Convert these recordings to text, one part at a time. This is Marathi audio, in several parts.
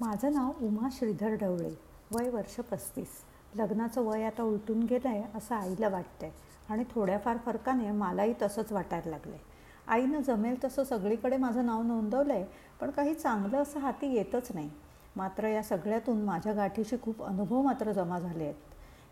माझं नाव उमा श्रीधर ढवळे वय वर्ष पस्तीस. लग्नाचं वय आता उलटून गेलं आहे असं आईला वाटतंय आणि थोड्याफार फरकाने मलाही तसंच वाटायला लागलं आहे आईनं जमेल तसं सगळीकडे माझं नाव नोंदवलं आहे पण काही चांगलं असं हाती येतच नाही. मात्र या सगळ्यातून माझ्या गाठीशी खूप अनुभव मात्र जमा झाले आहेत.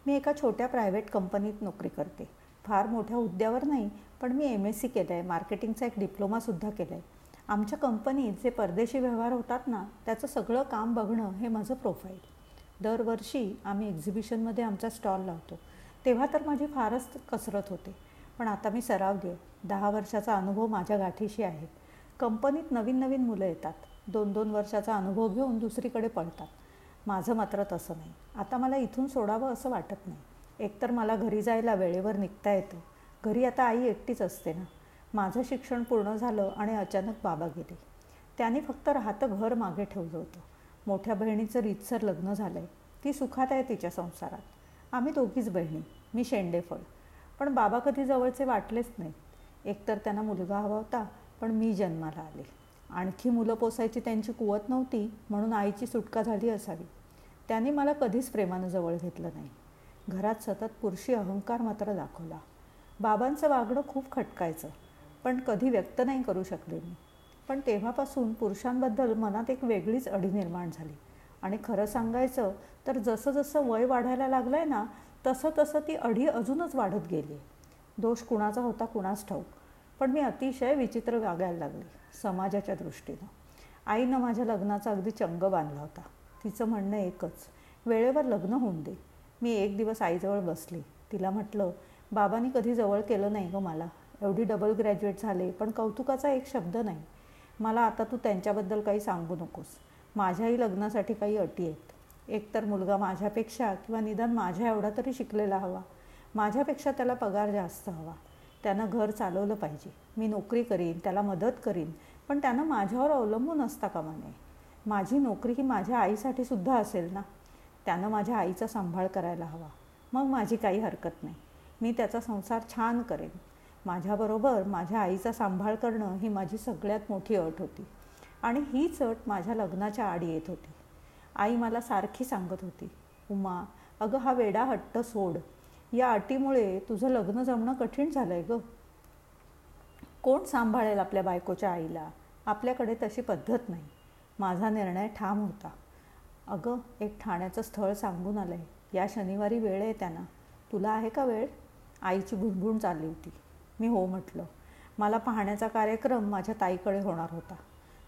मी एका छोट्या प्रायव्हेट कंपनीत नोकरी करते. फार मोठ्या हुद्द्यावर नाही पण मी एम एस सी केलं आहे मार्केटिंगचा एक डिप्लोमासुद्धा केला आहे आमच्या कंपनीत जे परदेशी व्यवहार होतात ना त्याचं सगळं काम बघणं हे माझं प्रोफाईल दरवर्षी आम्ही एक्झिबिशनमध्ये आमचा स्टॉल लावतो. तेव्हा तर माझी फारच कसरत होते. पण आता मी सरावली घे दहा वर्षाचा अनुभव माझ्या गाठीशी आहे. कंपनीत नवीन नवीन मुलं येतात. दोन दोन वर्षाचा अनुभव घेऊन दुसरीकडे पळतात. माझं मात्र तसं नाही. आता मला इथून सोडावं असं वाटत नाही. एकतर मला घरी जायला वेळेवर निघता येतं. घरी आता आई एकटीच असते ना. माझं शिक्षण पूर्ण झालं आणि अचानक बाबा गेले. त्याने फक्त राहतं घर मागे ठेवलं होतं. मोठ्या बहिणीचं रीतसर लग्न झालं आहे ती सुखात आहे तिच्या संसारात. आम्ही दोघीच बहिणी. मी शेंडेफळ. पण बाबा कधी जवळचे वाटलेच नाहीत एकतर त्यांना मुलगा हवा होता पण मी जन्माला आले. आणखी मुलं पोसायची त्यांची कुवत नव्हती म्हणून आईची सुटका झाली असावी. त्यांनी मला कधीच प्रेमानं जवळ घेतलं नाही. घरात सतत पुरुषी अहंकार मात्र दाखवला. बाबांचं वागणं खूप खटकायचं. पण कधी व्यक्त नाही करू शकले मी. पण तेव्हापासून पुरुषांबद्दल मनात एक वेगळीच अढी निर्माण झाली. आणि खरं सांगायचं तर जसं जसं वय वाढायला लागलं आहे ना तसं तसं ती अढी अजूनच वाढत गेली दोष कुणाचा होता कुणाच ठाऊक. पण मी अतिशय विचित्र वागायला लागले समाजाच्या दृष्टीनं. आईनं माझ्या लग्नाचा अगदी चंग बांधला होता. तिचं म्हणणं एकच वेळेवर लग्न होऊन दे. मी एक दिवस आईजवळ बसली. तिला म्हटलं बाबांनी कधी जवळ केलं नाही गं मला. एवढी डबल ग्रॅज्युएट झाले पण कौतुकाचा एक शब्द नाही. मला आता तू त्यांच्याबद्दल काही सांगू नकोस. माझ्याही लग्नासाठी काही अटी आहेत. एकतर मुलगा माझ्यापेक्षा किंवा निदान माझ्या एवढा तरी शिकलेला हवा. माझ्यापेक्षा त्याला पगार जास्त हवा. त्यानं घर चालवलं पाहिजे. मी नोकरी करीन त्याला मदत करीन पण त्यानं माझ्यावर अवलंबून असता कामा नये. माझी नोकरी ही माझ्या आईसाठी सुद्धा असेल ना? त्यानं माझ्या आईचा सांभाळ करायला हवा. मग माझी काही हरकत नाही. मी त्याचा संसार छान करेन. माझ्याबरोबर माझ्या आईचा सांभाळ करणं ही माझी सगळ्यात मोठी अट होती. आणि हीच अट माझ्या लग्नाच्या आड येत होती. आई मला सारखी सांगत होती उमा अगं हा वेडा हट्ट सोड. या अटीमुळे तुझं लग्न जमणं कठीण झालं आहे कोण सांभाळेल आपल्या बायकोच्या आईला? आपल्याकडे तशी पद्धत नाही. माझा निर्णय ठाम होता. अगं एक ठाण्याचं स्थळ सांगून आलं आहे या शनिवारी वेळ आहे त्यांना. तुला आहे का वेळ? आईची भुणभुण चालली होती. मी हो म्हटलं. मला पाहण्याचा कार्यक्रम माझ्या ताईकडे होणार होता.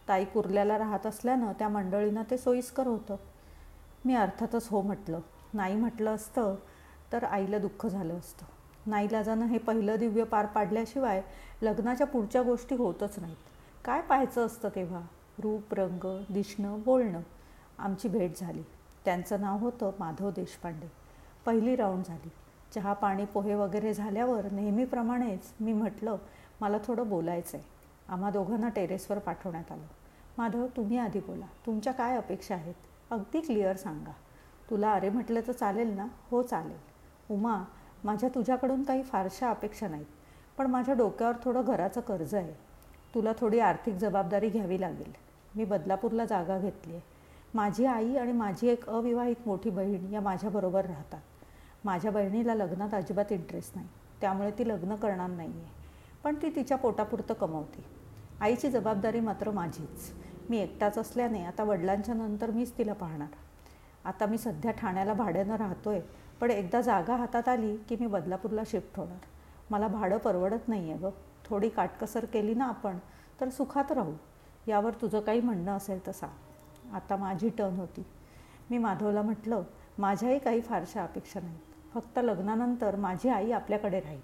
ताई कुर्ल्याला राहत असल्यानं त्या मंडळीनं ते सोयीस्कर होतं. मी अर्थातच हो म्हटलं. नाही म्हटलं असतं तर आईला दुःख झालं असतं. नाईलाजानं हे पहिलं दिव्य पार पाडल्याशिवाय लग्नाच्या पुढच्या गोष्टी होतच नाहीत. काय पाहायचं असतं तेव्हा? रूप रंग दिसणं बोलणं. आमची भेट झाली. त्यांचं नाव होतं माधव देशपांडे. पहिली राऊंड झाली. चहा पाणी पोहे वगैरे झाल्यावर नेहमीप्रमाणेच मी म्हटलं मला थोडं बोलायचं आहे आम्हा दोघांना टेरेसवर पाठवण्यात आलं. माधव तुम्ही आधी बोला. तुमच्या काय अपेक्षा आहेत? अगदी क्लिअर सांगा. तुला अरे म्हटलं तर चालेल ना? हो चालेल. उमा माझ्या तुझ्याकडून काही फारशा अपेक्षा नाहीत पण माझ्या डोक्यावर थोडं घराचं कर्ज आहे. तुला थोडी आर्थिक जबाबदारी घ्यावी लागेल. मी बदलापूरला जागा घेतली आहे माझी आई आणि माझी एक अविवाहित मोठी बहीण या माझ्याबरोबर राहतात. माझ्या बहिणीला लग्नात अजिबात इंटरेस्ट नाही. त्यामुळे ती लग्न करणार नाही आहे पण ती तिच्या पोटापुरतं कमवते. आईची जबाबदारी मात्र माझीच. मी एकटाच असल्याने आता वडिलांच्या नंतर मीच तिला पाहणार. आता मी सध्या ठाण्याला भाड्यानं राहतो आहे पण एकदा जागा हातात आली की मी बदलापूरला शिफ्ट होणार. मला भाडं परवडत नाही आहे गं. थोडी काटकसर केली ना आपण तर सुखात राहू. यावर तुझं काही म्हणणं असेल तर सांग आता माझी टर्न होती. मी माधवला म्हटलं माझ्याही काही फारशा अपेक्षा नाहीत. फक्त लग्नानंतर माझी आई आपल्याकडे राहील.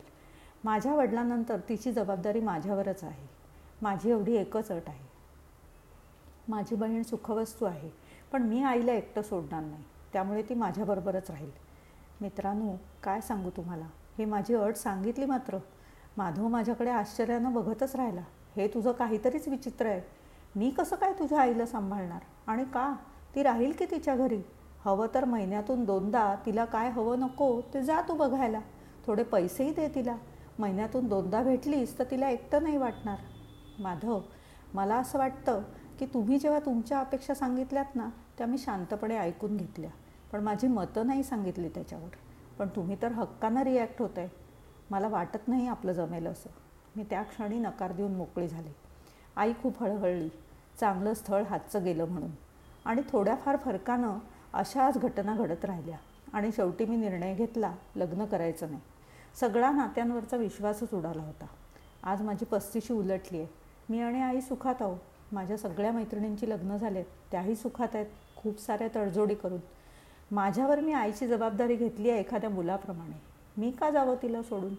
माझ्या वडिलांनंतर तिची जबाबदारी माझ्यावरच आहे. माझी एवढी एकच अट आहे. माझी बहीण सुखवस्तू आहे पण मी आईला एकटं सोडणार नाही. त्यामुळे ती माझ्याबरोबरच राहील. मित्रांनो काय सांगू तुम्हाला? हे माझी अट सांगितली मात्र. माधव माझ्याकडे आश्चर्यानं बघतच राहिला. हे तुझं काहीतरीच विचित्र आहे. मी कसं काय तुझ्या आईला सांभाळणार? आणि का? ती राहील की तिच्या घरी? हवं तर महिन्यातून दोनदा तिला काय हवं नको ते जा तू बघायला. थोडे पैसेही दे तिला. महिन्यातून दोनदा भेटलीस तर तिला एकटं नाही वाटणार. माधव मला असं वाटतं की तुम्ही जेव्हा तुमच्या अपेक्षा सांगितल्यात ना त्या मी शांतपणे ऐकून घेतल्या. पण माझी मतं नाही सांगितली त्याच्यावर. पण तुम्ही तर हक्कानं रिॲक्ट होत आहे मला वाटत नाही आपलं जमेल असं. मी त्या क्षणी नकार देऊन मोकळी झाली. आई खूप हळहळली. चांगलं स्थळ हातचं गेलं म्हणून. आणि थोड्याफार फरकानं अशाच घटना घडत राहिल्या. आणि शेवटी मी निर्णय घेतला लग्न करायचं नाही. सगळा नात्यांवरचा विश्वासच उडाला होता. आज माझी पस्तीशी उलटली आहे. मी आणि आई सुखात आहो माझ्या सगळ्या मैत्रिणींची लग्न झालेत. त्याही सुखात आहेत. खूप साऱ्या तडजोडी करून. माझ्यावर मी आईची जबाबदारी घेतली आहे एखाद्या मुलाप्रमाणे. मी का जावं तिला सोडून?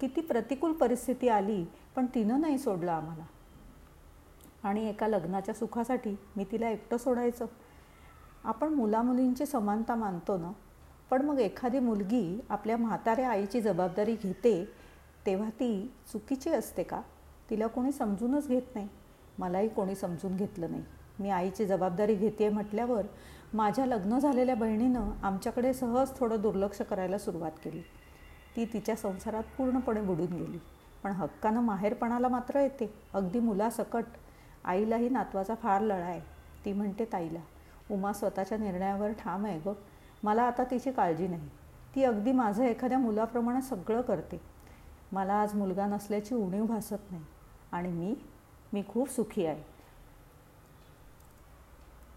किती प्रतिकूल परिस्थिती आली पण तिनं नाही सोडलं आम्हाला. आणि एका लग्नाच्या सुखासाठी मी तिला एकटं सोडायचं? आपण मुलामुलींची समानता मानतो ना पण मग एखादी मुलगी आपल्या म्हाताऱ्या आईची जबाबदारी घेते तेव्हा ती चुकीची असते का? तिला कोणी समजूनच घेत नाही. मलाही कोणी समजून घेतलं नाही. मी आईची जबाबदारी घेते म्हटल्यावर माझ्या लग्न झालेल्या बहिणीनं आमच्याकडे सहज थोडं दुर्लक्ष करायला सुरुवात केली. ती तिच्या संसारात पूर्णपणे बुडून गेली. पण हक्कानं माहेरपणाला मात्र येते. अगदी मुलासकट. आईलाही नातवाचा फार लळा आहे. ती म्हणते ताईला उमा स्वतःच्या निर्णयावर ठाम आहे गं. मला आता तिची काळजी नाही. ती अगदी माझं एखाद्या मुलाप्रमाणे सगळं करते. मला आज मुलगा नसल्याची उणीव भासत नाही. आणि मी मी खूप सुखी आहे.